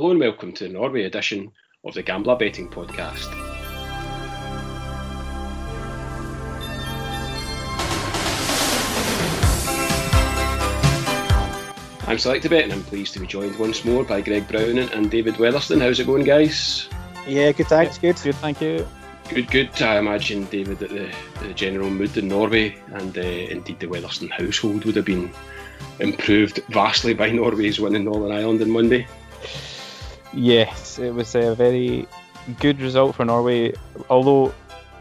Hello and welcome to the Norway edition of the Gambler Betting Podcast. I'm Selectabet and I'm pleased to be joined once more by Greg Brown and David Weatherston. How's it going, guys? Yeah, good thanks, good. Good, thank you. Good, good. I imagine, David, that the, the general mood in Norway and uh, indeed the Weatherston household would have been improved vastly by Norway's win in Northern Ireland on Monday. Yes, it was a very good result for Norway, although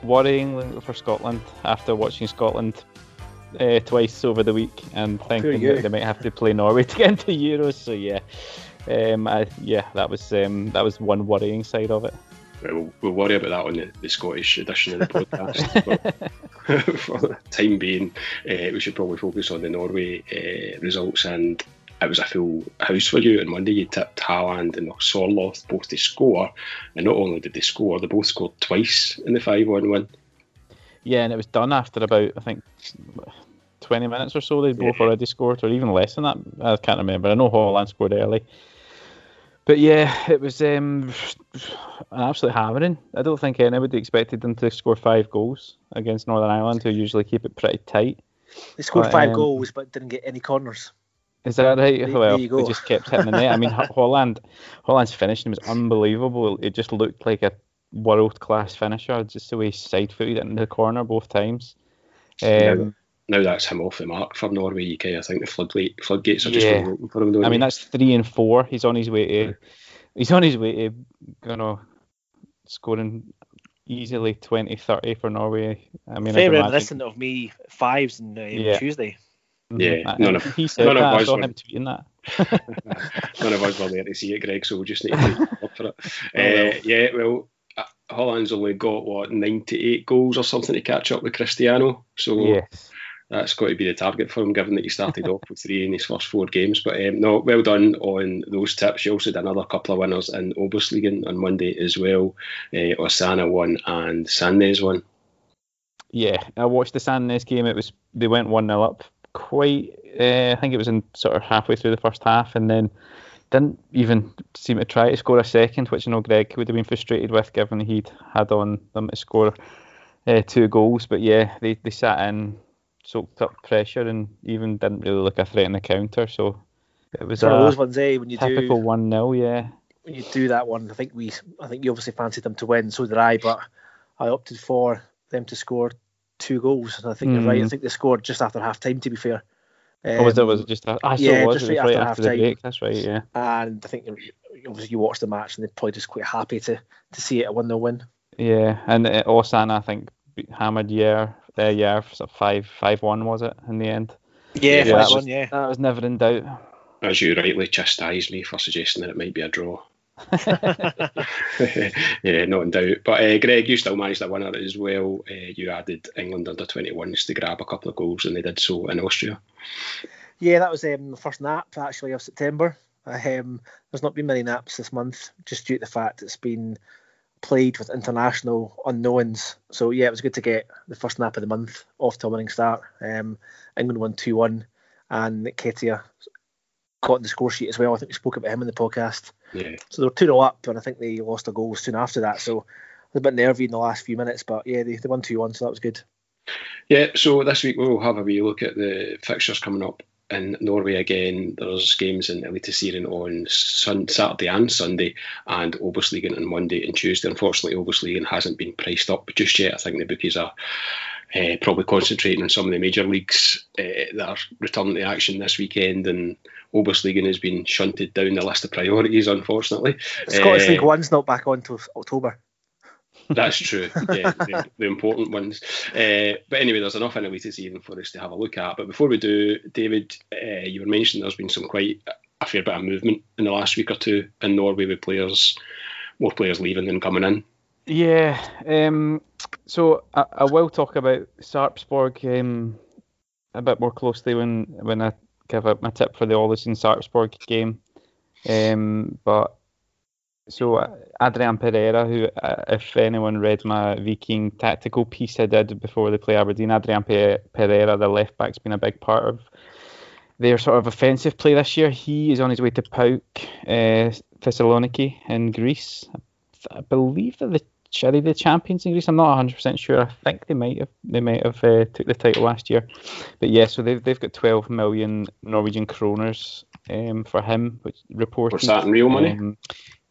worrying for Scotland after watching Scotland uh, twice over the week and thinking that they might have to play Norway to get into Euros. So yeah, um, I, yeah, that was um, that was one worrying side of it. we'll, we'll, worry about that on the, the Scottish edition of the podcast. for the time being, uh, we should probably focus on the Norway uh, results. And it was a full house for you on Monday. You tipped Haaland and Sorloth both to score. And not only did they score, they both scored twice in the 5 1 win. Yeah, and it was done after about, I think, 20 minutes or so. They both yeah. already scored, or even less than that. I can't remember. I know Haaland scored early but yeah, it was um, an absolute hammering. I don't think anybody expected them to score five goals against Northern Ireland, who usually keep it pretty tight. They scored but, five um, goals, but didn't get any corners. Is that right? There, well, there they just kept hitting the net. I mean, Haaland, Haaland's finishing was unbelievable. It just looked like a world class finisher, just the way he side footed it into the corner both times. Um, now that's him off the mark for Norway UK. I think the floodgate floodgates are just yeah. open for him. I mean, that's three and four. He's on his way to. He's on his way to, you know, scoring easily 20, 30 for Norway. I mean, fair reminiscent of me fives on uh, yeah. Tuesday. Yeah, none of, he said none that. Of us I saw were, him tweeting that. none of us were there to see it, Greg. So we just need to up for it. Oh, well. Uh, yeah, well, uh, Haaland's only got what 98 goals or something to catch up with Cristiano. So yes that's got to be the target for him, given that he started off with three in his first four games. But um, no, well done on those tips. You also did another couple of winners in OBOS-ligaen on Monday as well. Uh, Åsane won and Sandnes won. Yeah, I watched the Sandnes game. It was they went one 0 up quite. Uh, I think it was in sort of halfway through the first half, and then didn't even seem to try to score a second, which I know Greg would have been frustrated with, given he'd had on them to score uh, two goals. But yeah, they, they sat in soaked up pressure and even didn't really look a threat in the counter. So it was one of those ones, eh? When you typical do one 0 yeah. When you do that one, I think we, I think you obviously fancied them to win. So did I, but I opted for them to score two goals. And I think mm. you're right. I mm. think they scored just after half time. To be fair. Um, oh, was it? Was it just? I yeah, was. just right, right after, after the break. That's right. Yeah. And I think obviously you watched the match and they're probably just quite happy to to see it a one 0 win. Yeah, and uh, Åsane I think hammered yeah uh, yeah, five five one was it in the end? Yeah, yeah that was, yeah. That was never in doubt. As you rightly chastised me for suggesting that it might be a draw. Yeah, not in doubt. But uh, Greg, you still managed that winner as well. Uh, you added England under 21s to grab a couple of goals, and they did so in Austria. Yeah, that was um, the first nap actually of September. Um, there's not been many naps this month, just due to the fact it's been played with international unknowns. So yeah, it was good to get the first nap of the month off to a winning start. Um, England won two one, and Nketiah got in the score sheet as well. I think we spoke about him in the podcast. Yeah. So they were two 0 up, and I think they lost a goal soon after that. So I was a bit nervy in the last few minutes, but yeah, they, they won two one, so that was good. Yeah, so this week we'll have a wee look at the fixtures coming up in Norway again. There's games in Eliteserien on sun, Saturday and Sunday, and OBOS-ligaen on Monday and Tuesday. Unfortunately, OBOS-ligaen hasn't been priced up just yet. I think the bookies are uh, probably concentrating on some of the major leagues uh, that are returning to action this weekend, and OBOS-ligaen has been shunted down the list of priorities, unfortunately. Scottish uh, League One's not back on until October. That's true. Yeah, the, the, important ones. Uh, but anyway, there's enough in Eliteserien for us to have a look at. But before we do, David, uh, you were mentioning there's been some quite a fair bit of movement in the last week or two in Norway with players, more players leaving than coming in. Yeah. Um, so I, I, will talk about Sarpsborg um, a bit more closely when when I give out my tip for the Ålesund Sarpsborg game. Um, but so uh, Adrian Pereira, who, uh, if anyone read my Viking tactical piece I did before they play Aberdeen, Adrian Pereira, the left back's been a big part of their sort of offensive play this year. He is on his way to PAOK uh, Thessaloniki in Greece. I believe they're the are they the champions in Greece? I'm not 100 percent sure. I think they might have they might have uh, took the title last year, but yeah. So they've they've got 12 million Norwegian kroners um, for him, which reported. What's that in real money? Um,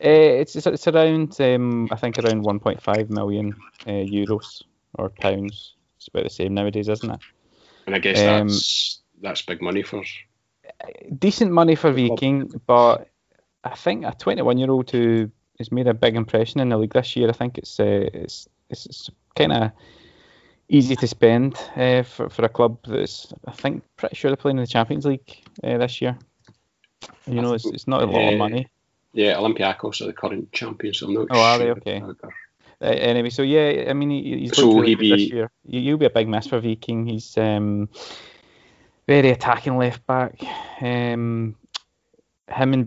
uh, it's, it's it's around um, I think around 1.5 million uh, euros or pounds. It's about the same nowadays, isn't it? And I guess Um, that's that's big money for. decent money for. Viking, but I think a 21 year old who has made a big impression in the league this year, I think it's uh, it's it's, it's kind of easy to spend uh, for for a club that's I think pretty sure they're playing in the Champions League uh, this year. You know, it's it's not a lot of money. Yeah, Olympiacos are the current champions. So I'm not Oh, are they? Okay. Uh, anyway, so yeah, I mean, he, he's So he good this be- year. He'll be a big miss for Viking. He's um, very attacking left back. Um, him and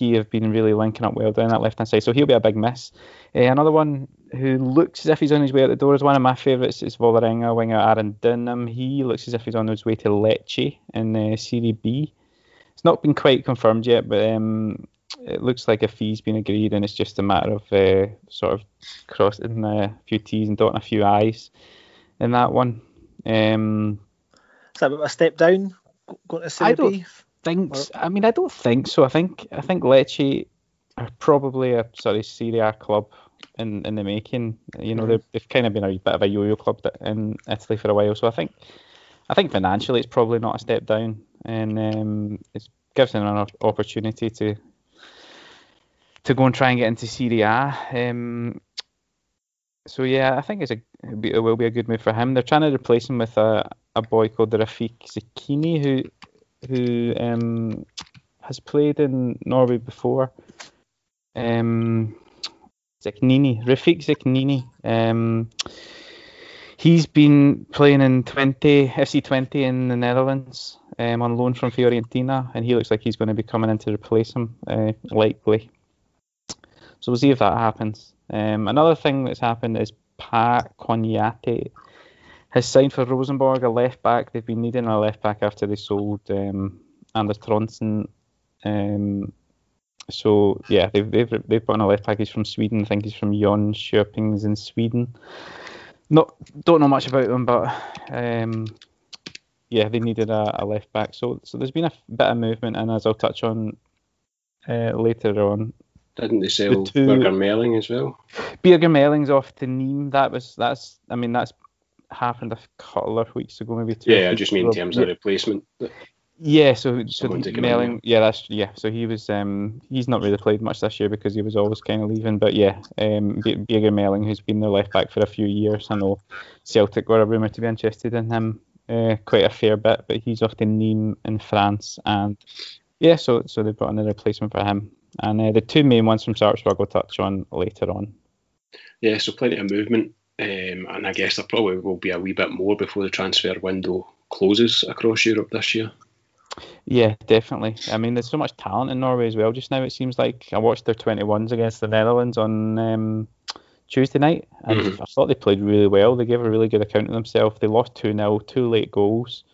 Have been really linking up well down that left hand side, so he'll be a big miss. Uh, another one who looks as if he's on his way out the door is one of my favourites. Is Vålerenga winger Aron Dønnum. He looks as if he's on his way to Lecce in uh, Serie B. It's not been quite confirmed yet, but um, it looks like a fee's been agreed, and it's just a matter of uh, sort of crossing a few T's and dotting a few I's in that one. Um, Is that a step down going to Serie I don't- B? Think I mean I don't think so. I think I think Lecce are probably a sort of Serie A club in, in the making. You know, Mhm. they've, they've kind of been a bit of a yo-yo club in Italy for a while. So I think I think financially it's probably not a step down, and um, it gives them an opportunity to to go and try and get into Serie A. Um, so yeah, I think it's a it will be a good move for him. They're trying to replace him with a, a boy called Rafik Zekhnini who who um, has played in Norway before. Um, Zekhnini, Rafik Zekhnini. Um, he's been playing in Twente FC Twente in the Netherlands um, on loan from Fiorentina, and he looks like he's going to be coming in to replace him, uh, likely. So we'll see if that happens. Um, another thing that's happened is Pat Cognatte has signed for Rosenborg, a left back. They've been needing a left back after they sold um, Anders Trondsen. Um, so yeah, they've they've they've brought in a left back. He's from Sweden. I think he's from Jönköpings in Sweden. Not don't know much about them, but um, yeah, they needed a, a left back. So so there's been a bit of movement, and as I'll touch on uh, later on, Didn't they sell The two- Birger Meling as well? Birger Meling's off to Nîmes. That was that's I mean that's happened a couple of weeks ago, maybe two. Yeah, I just mean in terms of replacement. yeah. So so Meling, yeah, that's yeah. So he was um he's not really played much this year because he was always kind of leaving. But yeah, um B- Birger Meling, who's been their left back for a few years. I know Celtic were a rumour to be interested in him uh, quite a fair bit, but he's off to Nîmes in France, and yeah, so so they brought in a replacement for him. And uh, the two main ones from Sarpsborg we'll touch on later on. Yeah, so plenty of movement. Um, and I guess there probably will be a wee bit more before the transfer window closes across Europe this year. Yeah, definitely. I mean, there's so much talent in Norway as well. Just now, it seems like I watched their 21s against the Netherlands on um, Tuesday night, and Mhm. I thought they played really well. They gave a really good account of themselves. They lost two 0 two late goals,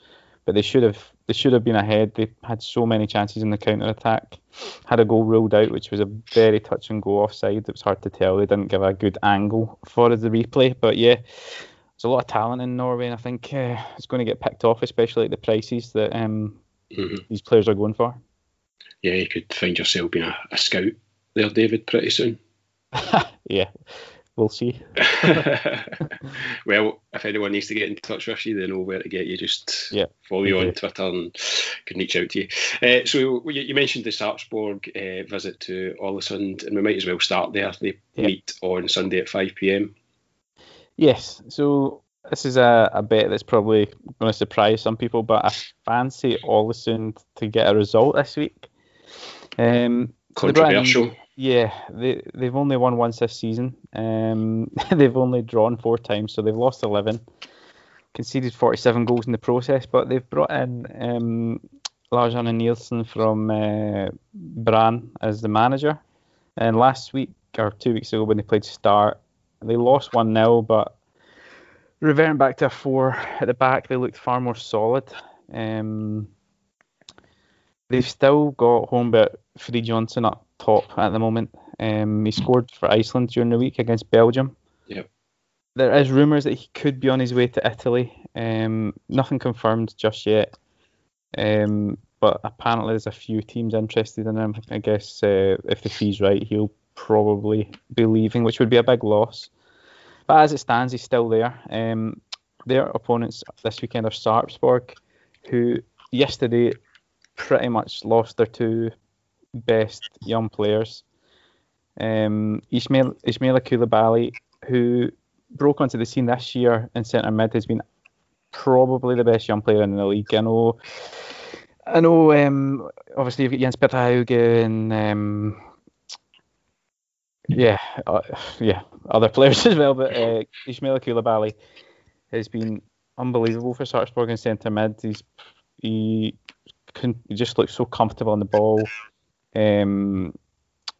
but they should have they should have been ahead. They had so many chances in the counter attack. Had a goal ruled out, which was a very touch and go offside. It was hard to tell. They didn't give a good angle for the replay, but yeah. There's a lot of talent in Norway, and I think uh, it's going to get picked off, especially at the prices that um, hmm these players are going for. Yeah, you could find yourself being a, a scout there, David, pretty soon. yeah, we'll see. well, if anyone needs to get in touch with you, they know where to get you. Just Yeah, follow you on. Twitter and can reach out to you. Uh, so you, you mentioned the Sarpsborg uh, visit to Ålesund, and we might as well start there. They Yeah. meet on Sunday at 5 pm. Yes, so this is a, a bet that's probably going to surprise some people, but I fancy Ålesund to get a result this week. Um, so yeah, they they've only won once this season. Um, they've only drawn four times, so they've lost eleven, conceded forty-seven goals in the process. But they've brought in um, Lars Arne Nilsen from uh, Brann as the manager. And last week or two weeks ago, when they played Start, they lost one 0 but reverting back to a four at the back, they looked far more solid. Um, they've still got Homebert Free Johnson up top at the moment. Um, he scored for Iceland during the week against Belgium. Yep. There is rumours that he could be on his way to Italy. Um, nothing confirmed just yet. Um, but apparently there's a few teams interested in him. I guess uh, if the fee's right, he'll probably be leaving, which would be a big loss. But as it stands, he's still there. Um, their opponents this weekend are Sarpsborg, who yesterday pretty much lost their two best young players. Um, Ismail Coulibaly, who broke onto the scene this year in centre mid, has been probably the best young player in the league. I know, I know. Um, obviously, you've got Jens Petter Hauge and um, yeah, uh, yeah, other players as well. But uh, Ismaila Coulibaly has been unbelievable for Sarpsborg in centre mid. He's he, he just looks so comfortable on the ball. Um,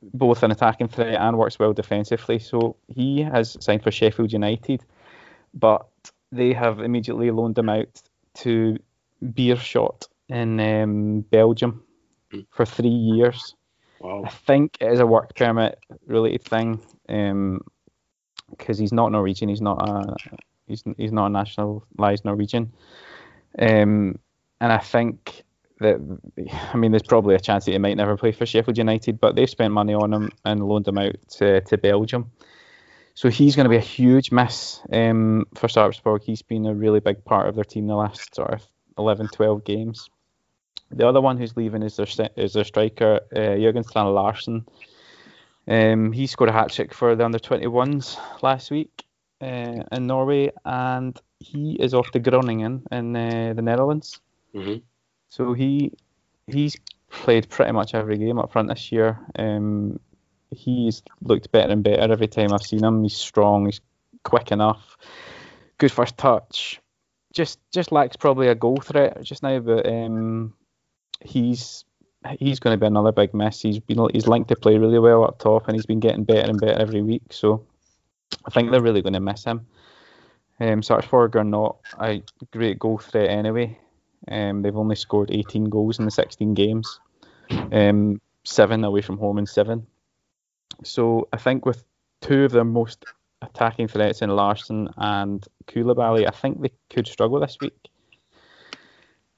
both an attacking threat and works well defensively. So he has signed for Sheffield United, but they have immediately loaned him out to Beerschot in um, Belgium Mm. for three years. Wow. I think it is a work permit related thing because he's not Norwegian. He's not a he's he's not a nationalised Norwegian. Um, and I think that I mean there's probably a chance that he might never play for Sheffield United, but they've spent money on him and loaned him out to, to Belgium. So he's going to be a huge miss um, for Sarpsborg. He's been a really big part of their team the last sort of 11, 12 games. The other one who's leaving is their is their striker uh, Jørgen Strand Larsen. Um, he scored a hat trick for the under 21s last week uh, in Norway, and he is off to Groningen in uh, the Netherlands. hmm So he he's played pretty much every game up front this year. Um, he's looked better and better every time I've seen him. He's strong. He's quick enough. Good first touch. Just just lacks probably a goal threat just now, but um, he's he's going to be another big miss. He's been he's linked to play really well up top, and he's been getting better and better every week. So I think they're really going to miss him. Um, Sarpsborg are not a great goal threat anyway. Um, they've only scored 18 goals in the 16 games, um, seven away from home and seven. So I think with two of their most attacking threats in Larsen and Coulibaly, I think they could struggle this week.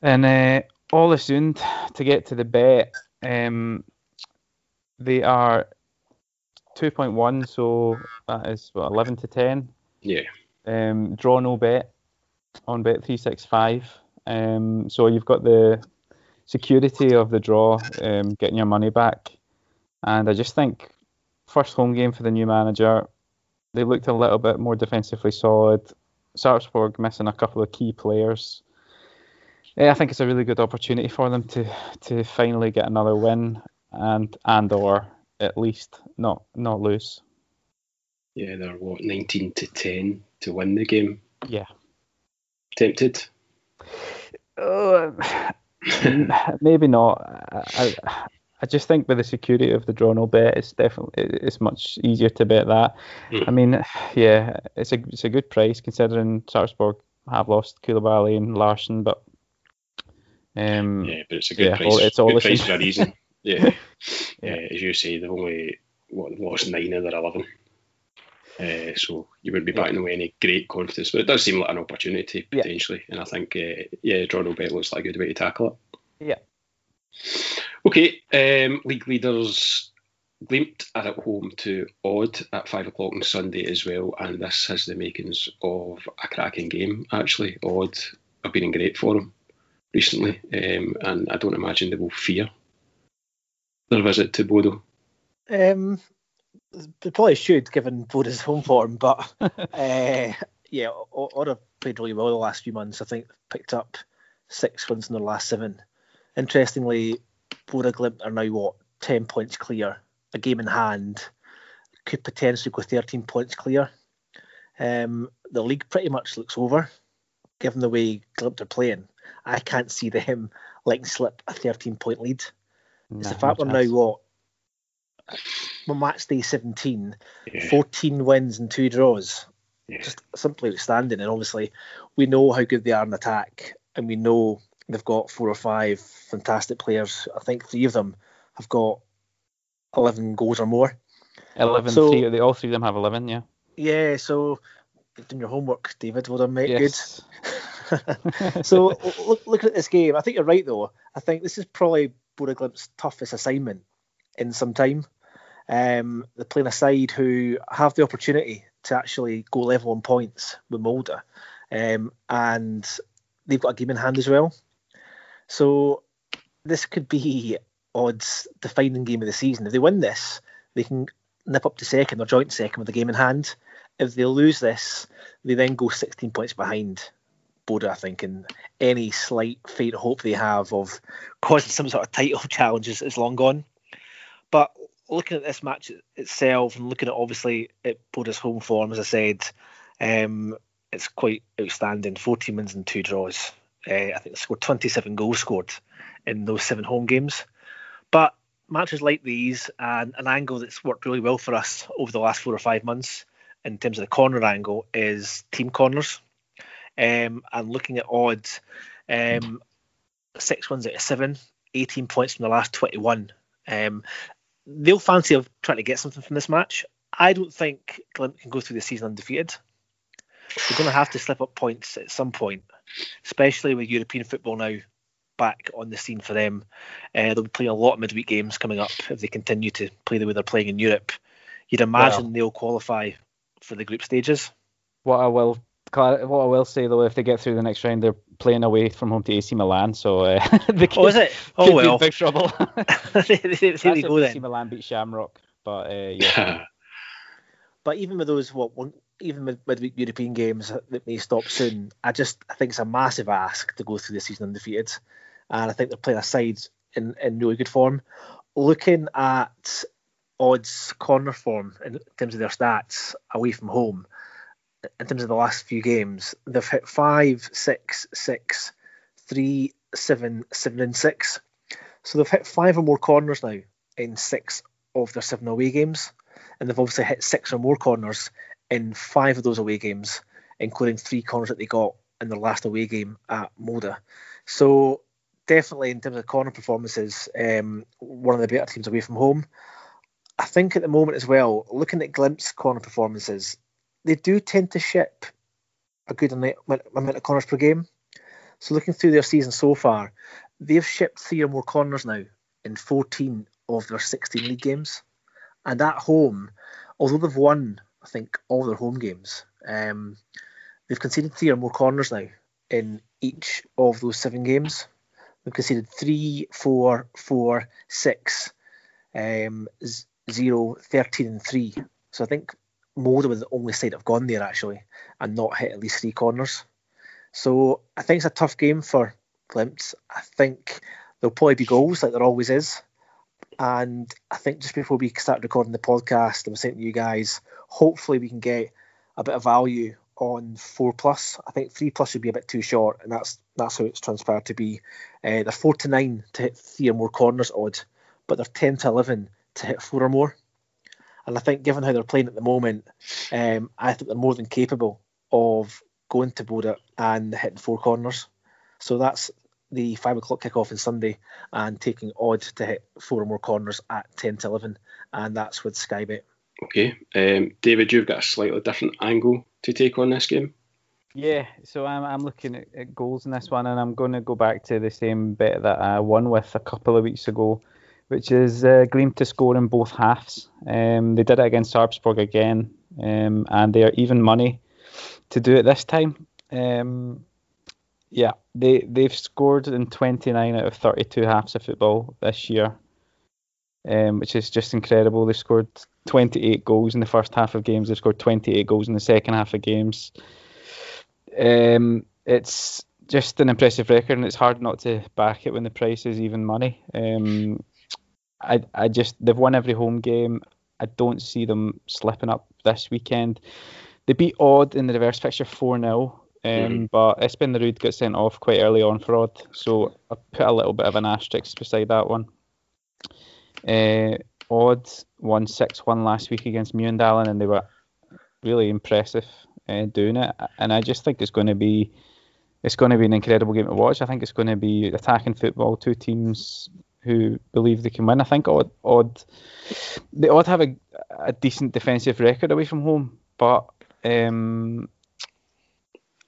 And uh, Ålesund to get to the bet, um, they are 2.1, so that is what 11 to 10. Yeah. Um, draw no bet on bet 365. Um, so you've got the security of the draw, um, getting your money back. And I just think first home game for the new manager, they looked a little bit more defensively solid. Sarpsborg missing a couple of key players. Yeah, I think it's a really good opportunity for them to to finally get another win and and or at least not not lose. Yeah, they're what 19 to 10 to win the game. Yeah. Tempted. Uh, maybe not. I, I, I just think with the security of the draw no bet, it's definitely it's much easier to bet that. Mm. I mean, yeah, it's a it's a good price considering Sarpsborg have lost Coulibaly and Larsen, but um, Yeah, but it's a good yeah, price. all- it's all good the price for a reason. Yeah. Yeah. Uh, as you say, they've only what, lost nine of their 11. Uh, so you wouldn't be backing away any great confidence, but it does seem like an opportunity Yeah. potentially, and I think uh, yeah, draw no bet looks like a good way to tackle it. Yeah. Okay, um, league leaders Glimt are at home to Odd at five o'clock on Sunday as well, and this has the makings of a cracking game. Actually, Odd have been in great form recently, um, and I don't imagine they will fear their visit to Bodo. Um, they probably should, given Bodo's home form, but uh, yeah, Odd have played really well the last few months. I think they've picked up six wins in their last seven. Interestingly, Bodo Glimt are now what ten points clear, a game in hand, could potentially go thirteen points clear. Um, the league pretty much looks over, given the way Glimt are playing. I can't see them letting slip a thirteen point lead. It's the fact we're now what well, match day 17, Yeah. 14 wins and two draws. Yeah. Just simply outstanding. And obviously, we know how good they are in attack, and we know they've got four or five fantastic players. I think three of them have got 11 goals or more. 11, so, three, they, all three of them have 11, yeah. Yeah, so doing your homework, David. Well done, mate. Yes. Good. so look, looking at this game, I think you're right though. I think this is probably Bodo Glimt's toughest assignment in some time. Um, they're playing a side who have the opportunity to actually go level on points with Molde, um, and they've got a game in hand as well. So this could be Odd's defining game of the season. If they win this, they can nip up to second or joint second with the game in hand. If they lose this, they then go 16 points behind Bodo, I think, and any slight faint hope they have of causing some sort of title challenge is, is long gone. But looking at this match itself and looking at obviously at Bodo's home form, as I said, um, it's quite outstanding. 14 wins and two draws. Uh, I think they scored 27 goals scored in those seven home games. But matches like these and an angle that's worked really well for us over the last four or five months in terms of the corner angle is team corners. Um, and looking at Odd's, um, six wins out of seven, 18 points from the last 21. Um, they'll fancy of trying to get something from this match. I don't think Glimt can go through the season undefeated. They're going to have to slip up points at some point, especially with European football now back on the scene for them. Uh, they'll be playing a lot of midweek games coming up if they continue to play the way they're playing in Europe. You'd imagine well, they'll qualify for the group stages. What I will what I will say though, if they get through the next round, they're playing away from home to AC Milan, so uh, they could, oh, is it? Oh well, big trouble. they, they, they go then. AC Milan beat Shamrock, but uh, yeah. but even with those what one, even with midweek European games that may stop soon, I just I think it's a massive ask to go through the season undefeated, and I think they're playing a side in in really good form. Looking at Odd's corner form in terms of their stats away from home in terms of the last few games, they've hit five, six, six, three, seven, seven, and six. So they've hit five or more corners now in six of their seven away games, and they've obviously hit six or more corners in five of those away games, including three corners that they got in their last away game at Molde. So definitely in terms of corner performances, um, one of the better teams away from home. I think at the moment as well, looking at Glimt's corner performances, they do tend to ship a good amount of corners per game. So looking through their season so far, they've shipped three or more corners now in 14 of their 16 league games. And at home, although they've won, I think, all their home games, um, they've conceded three or more corners now in each of those seven games. They've conceded three, four, four, six, um, zero, 13, and three. So I think Molde was the only side that have gone there actually and not hit at least three corners. So I think it's a tough game for Glimt. I think there'll probably be goals like there always is. And I think just before we start recording the podcast, I was saying to you guys, hopefully we can get a bit of value on four plus. I think three plus would be a bit too short, and that's that's how it's transpired to be. Uh, they're four to nine to hit three or more corners Odd, but they're ten to eleven to hit four or more. And I think, given how they're playing at the moment, um, I think they're more than capable of going to Bodo and hitting four corners. So that's the five o'clock kickoff on Sunday and taking Odd to hit four or more corners at 10 to 11. And that's with Skybet. Okay. Um, David, you've got a slightly different angle to take on this game. Yeah, so I'm, I'm looking at, at goals in this one, and I'm going to go back to the same bet that I won with a couple of weeks ago which is uh, Glimt to score in both halves. Um, they did it against Sarpsborg again, um, and they are even money to do it this time. Um, yeah, they they've scored in 29 out of 32 halves of football this year, um, which is just incredible. They scored 28 goals in the first half of games. They've scored 28 goals in the second half of games. Um, it's just an impressive record, and it's hard not to back it when the price is even money. Um, I I just they've won every home game. I don't see them slipping up this weekend. They beat Odd in the reverse fixture 4 0, um, mm-hmm. but Espen Ruud got sent off quite early on for Odd, so I put a little bit of an asterisk beside that one. Uh, Odd won 6 1 last week against Mjøndalen, and they were really impressive uh, doing it. And I just think it's going to be it's going to be an incredible game to watch. I think it's going to be attacking football, two teams who believe they can win. I think Odd, Odd they ought have a, a decent defensive record away from home, but um,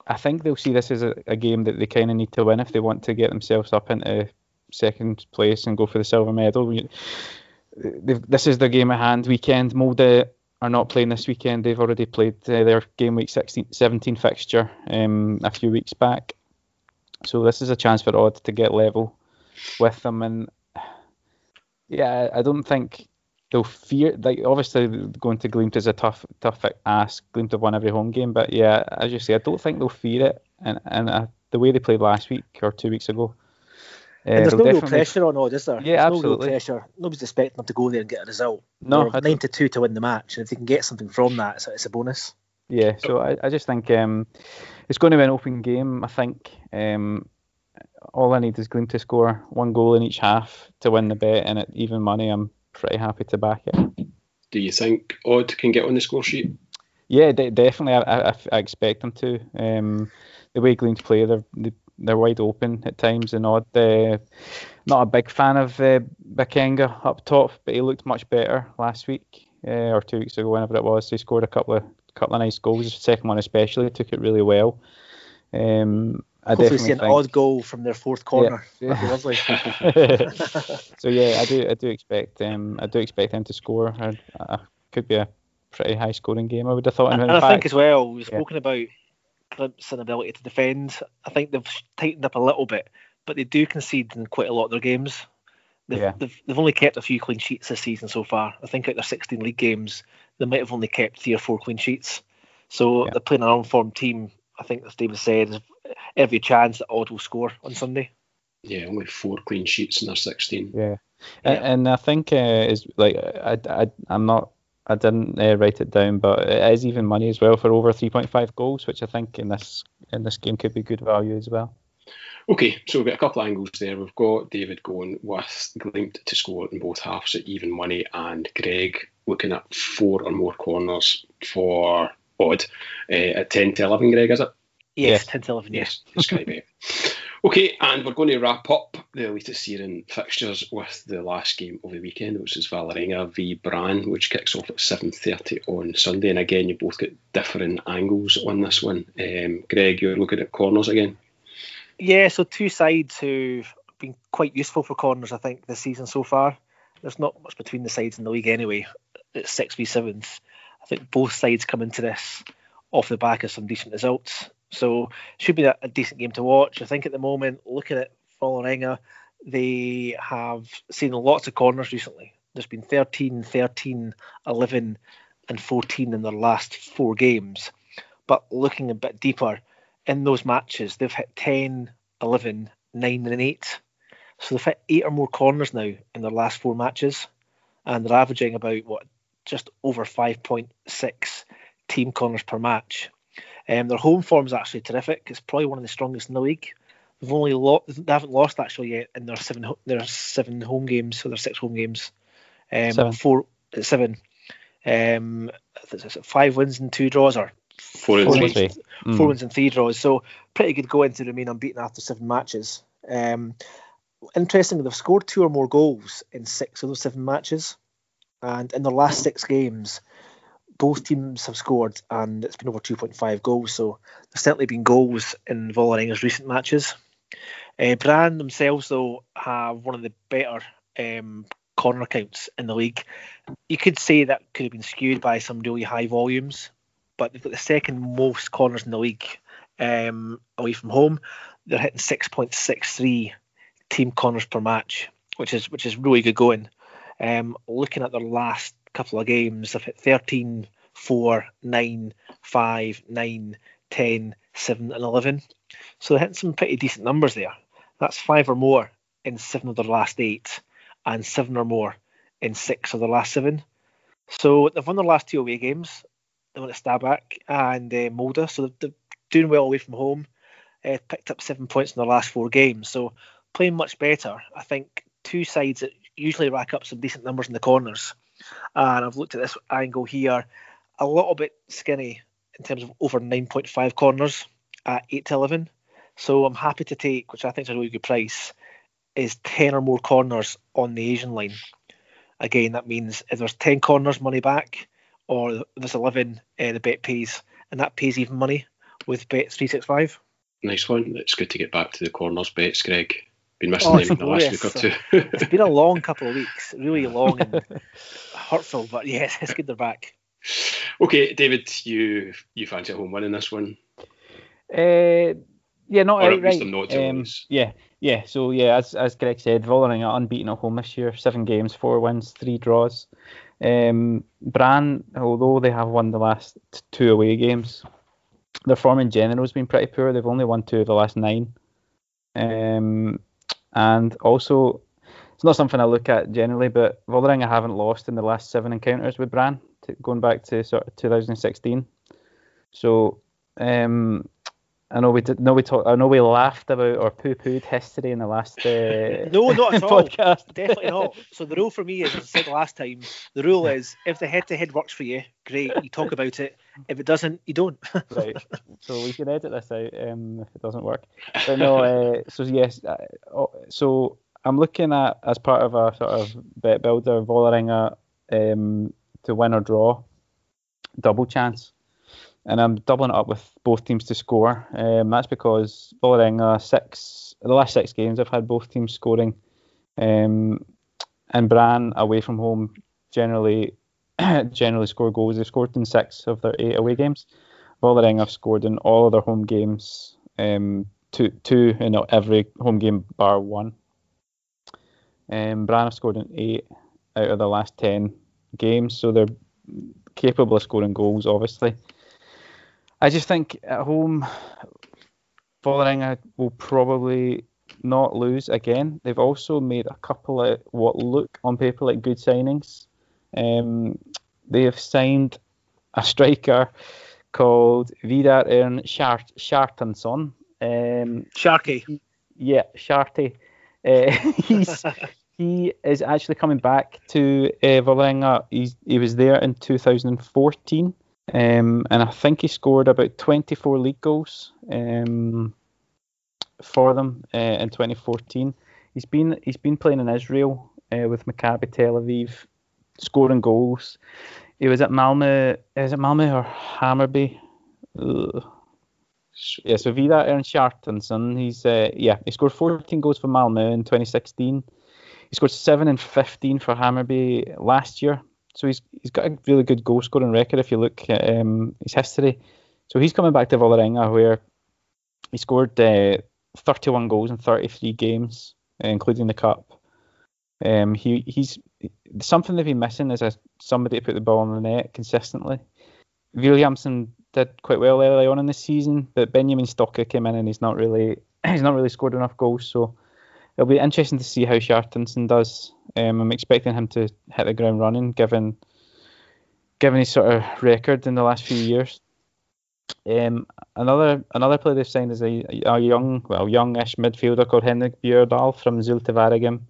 I think they'll see this as a, a game that they kind of need to win if they want to get themselves up into second place and go for the silver medal. This is their game at hand weekend. Molde are not playing this weekend. They've already played uh, their game week 16, 17 fixture um, a few weeks back. So this is a chance for Odd to get level with them. And yeah, I don't think they'll fear. Like obviously going to Glimt is a tough, tough ask. Glimt have won every home game, but yeah, as you say, I don't think they'll fear it. And and uh, the way they played last week or two weeks ago. Uh, and there's no real pressure on Odd, is there? Yeah, there's absolutely. No real pressure. Nobody's expecting them to go there and get a result. No, nine to two to win the match, and if they can get something from that, it's, it's a bonus. Yeah, so I, I just think um, it's going to be an open game. I think um, all I need is Glimt to score one goal in each half to win the bet, and at even money, I'm pretty happy to back it. Do you think Odd can get on the score sheet? Yeah, de- definitely. I, I, I, expect them to. Um, the way Glimt play, they're they're wide open at times and Odd. Uh, not a big fan of uh, Bakenga up top, but he looked much better last week uh, or two weeks ago, whenever it was. He scored a couple of couple of nice goals. The second one especially took it really well. Um, I Hopefully see an think, odd goal from their fourth corner. Yeah. That'd lovely. so yeah, I do I do expect um I do expect him to score. I, I could be a pretty high scoring game. I would have thought. And, and I fact, think as well, we've yeah. spoken about Glimt's inability to defend. I think they've tightened up a little bit, but they do concede in quite a lot of their games. They've, Yeah. they've, they've only kept a few clean sheets this season so far. I think out of their 16 league games, they might have only kept three or four clean sheets. So Yeah. they're playing an unformed team. I think, as David said, every chance that Odd will score on Sunday. Yeah, only four clean sheets in their 16. Yeah. Yeah. And, and I think uh, is like I, I I'm not I didn't uh, write it down, but it is even money as well for over 3.5 goals, which I think in this in this game could be good value as well. Okay, so we've got a couple of angles there. We've got David going with Glimt to score in both halves at even money, and Greg looking at four or more corners for Odd uh, at 10 to 11. Greg, is it? Yes, Yes. 10 to 11, yes. Yes, Sky Bet. Okay, and we're going to wrap up the Eliteserien fixtures with the last game of the weekend, which is Vålerenga v Brann, which kicks off at 7.30 on Sunday. And again, you both got different angles on this one. Um, Greg, you're looking at corners again. Yeah, so two sides who've been quite useful for corners, I think, this season so far. There's not much between the sides in the league anyway. It's six v seventh. I think both sides come into this off the back of some decent results. So should be a, a decent game to watch. I think at the moment, looking at Vålerenga, they have seen lots of corners recently. There's been 13, 13, 11, and 14 in their last four games. But looking a bit deeper, in those matches, they've hit 10, 11, 9, and 8. So they've hit eight or more corners now in their last four matches. And they're averaging about, what, just over 5.6 team corners per match. Um, their home form is actually terrific. It's probably one of the strongest in the league. They've only lo- they haven't lost actually yet in their seven ho- their seven home games, so their six home games. Um, Seven. Four, seven. Um, five wins and two draws, or Four Four three. wins. Three. four Mm. wins and three draws. So pretty good going to remain unbeaten after seven matches. Um, interestingly, they've scored two or more goals in six of those seven matches, and in their last six games, both teams have scored, and it's been over 2.5 goals. So there's certainly been goals in Vålerenga's recent matches. Uh, Brann themselves, though, have one of the better um, corner counts in the league. You could say that could have been skewed by some really high volumes, but they've got the second most corners in the league um, away from home. They're hitting 6.63 team corners per match, which is which is really good going. Um, looking at their last couple of games, they've hit 13, 4, 9, 5, 9, 10, 7, and 11. So they're hitting some pretty decent numbers there. That's five or more in seven of their last eight, and seven or more in six of their last seven. So they've won their last two away games. They went to Stabæk and uh, Molde, so they're, they're doing well away from home. Uh, picked up seven points in their last four games, so playing much better. I think two sides that usually rack up some decent numbers in the corners, and I've looked at this angle here, a little bit skinny in terms of over 9.5 corners at 8 to 11. So I'm happy to take, which I think is a really good price, is 10 or more corners on the Asian line. Again, that means if there's 10 corners, money back, or there's 11, uh, the bet pays, and that pays even money with Bet 365. Nice one. It's good to get back to the corners bets, Greg. Been missing oh, them in the last week or two. it's been a long couple of weeks, really long and hurtful, but yes, it's good they're back. Okay, David, you you fancy a home win in this one? Uh, yeah, not or outright. Um, yeah, yeah. So yeah, as as Greg said, Vålerenga unbeaten at home this year, seven games, four wins, three draws. Um, Brann, although they have won the last two away games, their form in general has been pretty poor. They've only won two of the last nine. Um, and also, it's not something I look at generally, but Vålerenga haven't lost in the last seven encounters with Brann, to, going back to sort of 2016. So um, I know we did. No, we talked. I know we laughed about or poo-pooed history in the last. Uh, no, not at all. Definitely not. So the rule for me is, as I said last time, the rule is if the head-to-head works for you, great, you talk about it. If it doesn't, you don't. right. So we can edit this out um, if it doesn't work. But no. Uh, so yes. Uh, oh, so I'm looking at as part of a sort of bet builder, Vålerenga um, to win or draw, double chance and I'm doubling it up with both teams to score. Um, that's because Vålerenga six the last six games I've had both teams scoring, um, and Brann, away from home generally generally score goals. They've scored in six of their eight away games. Vålerenga have scored in all of their home games, um, two two in every home game bar one. Um, Brann have scored in eight out of the last ten games, so they're capable of scoring goals, obviously. I just think at home, Vålerenga will probably not lose again. They've also made a couple of what look on paper like good signings. Um, they have signed a striker called Viðar Örn Kjartansson. Um, Sharky. Yeah, Sharty. Uh, he's he is actually coming back to uh, Vålerenga. He's, he was there in 2014 um, and I think he scored about 24 league goals um, for them uh, in 2014. He's been he's been playing in Israel uh, with Maccabi Tel Aviv, scoring goals. He was at Malmö. Is it Malmö or Hammarby? Ugh. Yeah, so Viðar Örn Kjartansson, he's uh, yeah, he scored 14 goals for Malmö in 2016. He scored seven and 15 for Hammarby last year. So he's he's got a really good goal scoring record if you look at um, his history. So he's coming back to Vålerenga where he scored uh, 31 goals in 33 games, including the cup. Um, he he's something they've been missing is a, somebody to put the ball in the net consistently. Vilhjálmsson did quite well early on in the season, but Benjamin Stokke came in and he's not really he's not really scored enough goals. So it'll be interesting to see how Kjartansson does. Um, I'm expecting him to hit the ground running, given given his sort of record in the last few years. Um, another another player they've signed is a, a young, well, youngish midfielder called Henrik Bjørdal from Zulte Waregem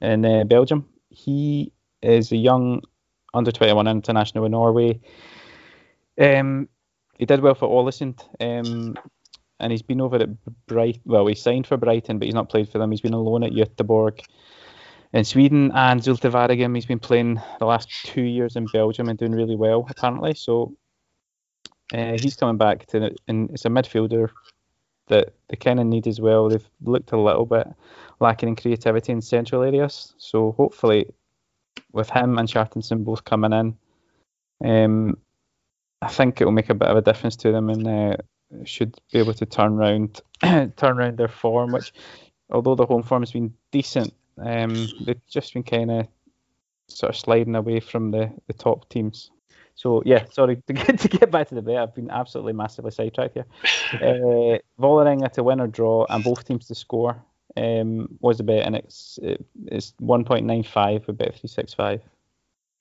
in uh, Belgium. He is a young under 21 international in Norway. Um, he did well for Ålesund. Um, and he's been over at Bright. Well, he signed for Brighton, but he's not played for them. He's been alone at Göteborg in Sweden and Zulte. He's been playing the last two years in Belgium and doing really well apparently. So uh, he's coming back to, and it's a midfielder that they kind of need as well. They've looked a little bit lacking in creativity in central areas. So hopefully, with him and Kjartansson both coming in, um, I think it will make a bit of a difference to them and uh, should be able to turn around turn around their form. Which, although the home form has been decent, um, they've just been kind of sort of sliding away from the, the top teams. So yeah, sorry to get to get back to the bet. I've been absolutely massively sidetracked here. uh, Vålerenga to win or draw and both teams to score um, was the bet, and it's it, it's 1.95 with bet 365.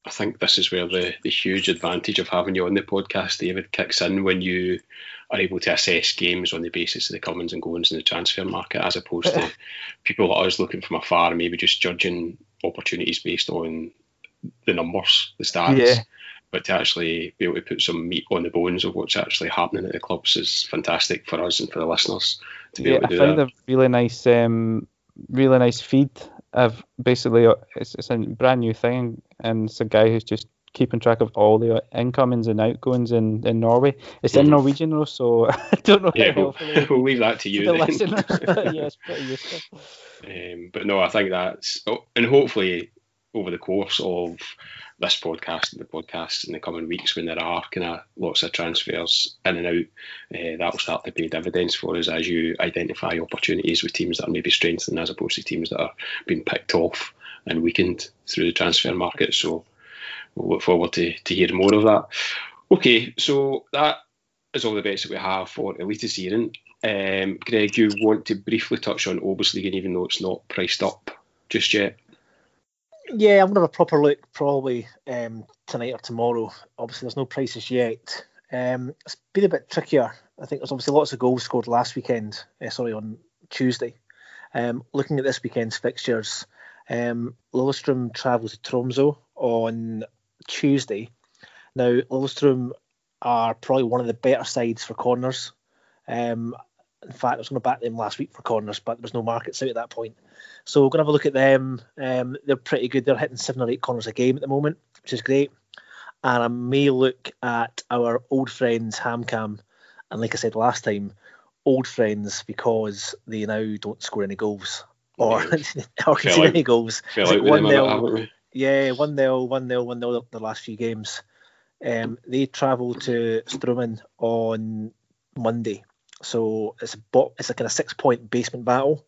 I think this is where the, the huge advantage of having you on the podcast, David, kicks in when you are able to assess games on the basis of the comings and goings in the transfer market, as opposed to people like us looking from afar and maybe just judging opportunities based on the numbers, the stats. Yeah. But to actually be able to put some meat on the bones of what's actually happening at the clubs is fantastic for us and for the listeners to be yeah, able to do that. I found a really nice um, really nice feed of basically it's, it's a brand new thing, and it's a guy who's just keeping track of all the incomings and outgoings in, in Norway. It's in. Norwegian though, so I don't know. Yeah, we'll, we'll, leave that to you. The listeners, yeah, it's pretty useful. Um, but no, I think that's oh, and hopefully over the course of this podcast and the podcast in the coming weeks when there are kind of lots of transfers in and out, uh, that will start to pay dividends for us as you identify opportunities with teams that are maybe strengthened as opposed to teams that are being picked off and weakened through the transfer market. So we'll look forward to, to hearing more of that. Okay, so that is all the bets that we have for Eliteserien. Um, Greg, you want to briefly touch on OBOS-ligaen, even though it's not priced up just yet? Yeah, I'm gonna have a proper look probably um, tonight or tomorrow. Obviously, there's no prices yet. Um, it's been a bit trickier. I think there's obviously lots of goals scored last weekend. Uh, sorry, on Tuesday. Um, looking at this weekend's fixtures, um, Lillestrøm travel to Tromsø on Tuesday. Now, Lillestrøm are probably one of the better sides for corners. Um, in fact, I was going to back them last week for corners, but there was no markets out at that point. So we're going to have a look at them. Um, they're pretty good. They're hitting seven or eight corners a game at the moment, which is great. And I may look at our old friends HamKam, and like I said last time, old friends because they now don't score any goals or, or concede any goals. Like one nil, yeah, one 0 one 0 one 0 the last few games. Um, they travel to Strømmen on Monday, so it's a bo- it's a kind of six point basement battle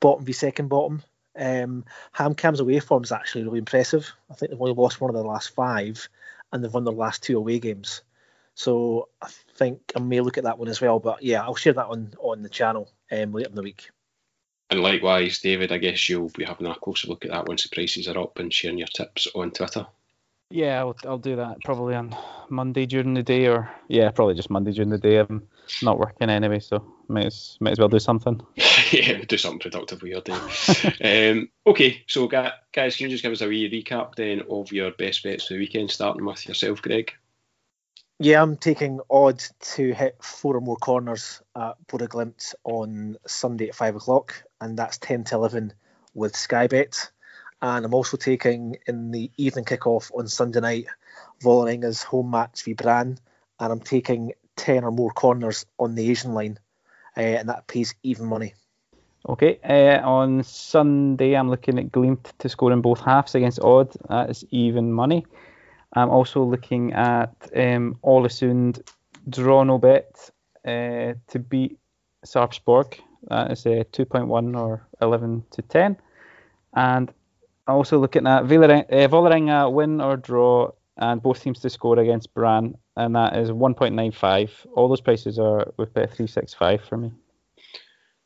bottom v second bottom. Um, HamKam's away form is actually really impressive. I think they've only lost one of the last five, and they've won their last two away games. So I think I may look at that one as well. But yeah, I'll share that on on the channel um, later in the week. And likewise, David, I guess you'll be having a closer look at that once the prices are up and sharing your tips on Twitter. Yeah, I'll, I'll do that probably on Monday during the day, or yeah, probably just Monday during the day. I'm not working anyway, so might as, might as well do something. yeah, do something productive with your day. um, okay, so guys, can you just give us a wee recap then of your best bets for the weekend, starting with yourself, Greg? Yeah, I'm taking Odd to hit four or more corners at Bodø/Glimt on Sunday at five o'clock, and that's ten to eleven with Sky Bet. And I'm also taking in the evening kickoff on Sunday night Vålerenga's home match v Brann, and I'm taking 10 or more corners on the Asian line, uh, and that pays even money. Okay, uh, on Sunday I'm looking at Glimt to score in both halves against Odd. That is even money. I'm also looking at um, Ålesund draw no bet uh, to beat Sarpsborg. That is a 2.1 or 11 to 10. And also looking at Vålerenga uh, win or draw, and both teams to score against Brann, and that is 1.95. All those prices are with Bet365 for me.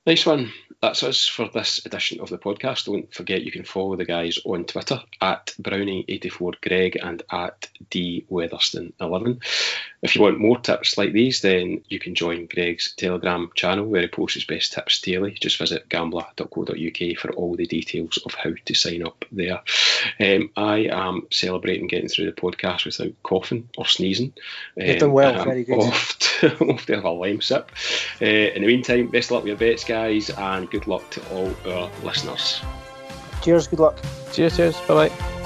Nice one that's us for this edition of the podcast. Don't forget you can follow the guys on Twitter at Brownie84Greg and at DWeatherston11. If you want more tips like these, then you can join Greg's Telegram channel where he posts his best tips daily. Just visit gambler.co.uk for all the details of how to sign up there. Um, I am celebrating getting through the podcast without coughing or sneezing. You've done well, very good. Off to, off to have a Lemsip. Uh, in the meantime, best of luck with your bets, guys, and good luck to all our listeners. Cheers, good luck. Cheers, cheers. Bye bye.